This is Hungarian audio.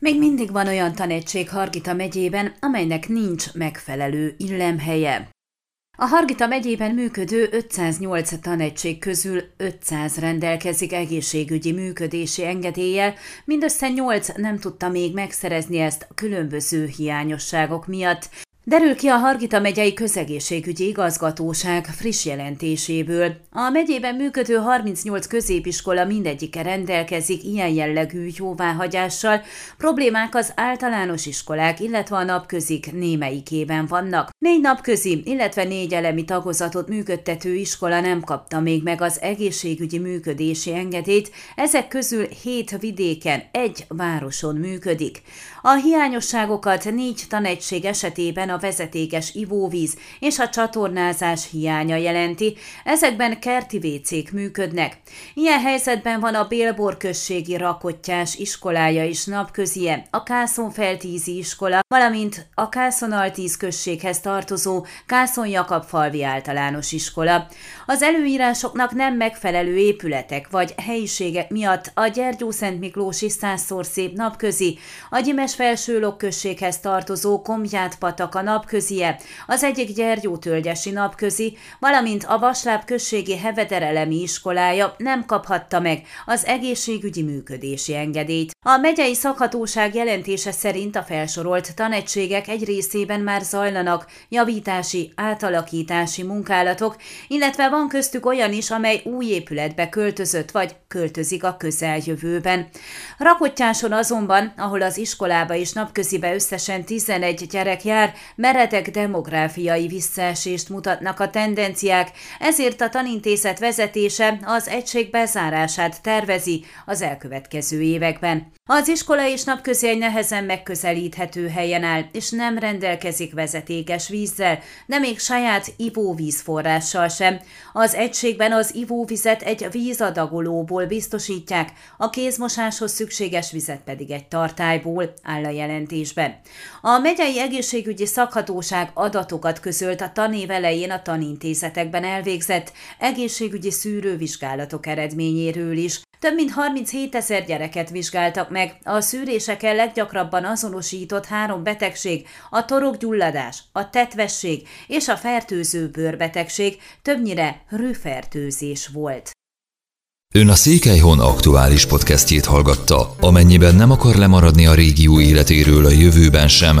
Még mindig van olyan tanegység Hargita megyében, amelynek nincs megfelelő illemhelye. A Hargita megyében működő 508 tanegység közül 500 rendelkezik egészségügyi működési engedéllyel, mindössze 8 nem tudta még megszerezni ezt különböző hiányosságok miatt, Derül ki a Hargita megyei közegészségügyi igazgatóság friss jelentéséből. A megyében működő 38 középiskola mindegyike rendelkezik ilyen jellegű jóváhagyással, problémák az általános iskolák, illetve a napközik némelyikében vannak. Négy napközi, illetve négy elemi tagozatot működtető iskola nem kapta még meg az egészségügyi működési engedélyt, ezek közül hét vidéken, egy városon működik. A hiányosságokat négy tanegység esetében a vezetékes ivóvíz és a csatornázás hiánya jelenti, ezekben kerti vécék működnek. Ilyen helyzetben van a Bélbor községi rakottyás iskolája is napközie, a Kászonfeltízi iskola, valamint a Kászonaltíz községhez tartozó Kászon Jakab falvi általános iskola. Az előírásoknak nem megfelelő épületek vagy helyiségek miatt a Gyergyó Szent Miklósi százszor szép napközi, a Gyimes felső községhez tartozó Komját pataka napközie, az egyik Gyergyótölgyesi napközi, valamint a Vasláb községi Hevederelemi iskolája nem kaphatta meg az egészségügyi működési engedélyt. A megyei szakhatóság jelentése szerint a felsorolt tanegységek egy részében már zajlanak javítási, átalakítási munkálatok, illetve van köztük olyan is, amely új épületbe költözött vagy költözik a közeljövőben. Rakottyáson azonban, ahol az iskolába és napközibe összesen 11 gyerek jár, meredek demográfiai visszaesést mutatnak a tendenciák, ezért a tanintézet vezetése az egység bezárását tervezi az elkövetkező években. Az iskola és napközi egy nehezen megközelíthető helyen áll, és nem rendelkezik vezetékes vízzel, de még saját ivóvízforrással sem. Az egységben az ivóvizet egy vízadagolóból biztosítják, a kézmosáshoz szükséges vizet pedig egy tartályból, áll a jelentésben. A megyei egészségügyi szakhatóság adatokat közölt a tanév elején a tanintézetekben elvégzett egészségügyi szűrővizsgálatok eredményéről is. Több mint 37 ezer gyereket vizsgáltak meg. A szűréseken leggyakrabban azonosított három betegség, a torokgyulladás, a tetvesség és a fertőző bőrbetegség, többnyire rűfertőzés volt. Ön a Székelyhon aktuális podcastjét hallgatta. Amennyiben nem akar lemaradni a régió életéről a jövőben sem,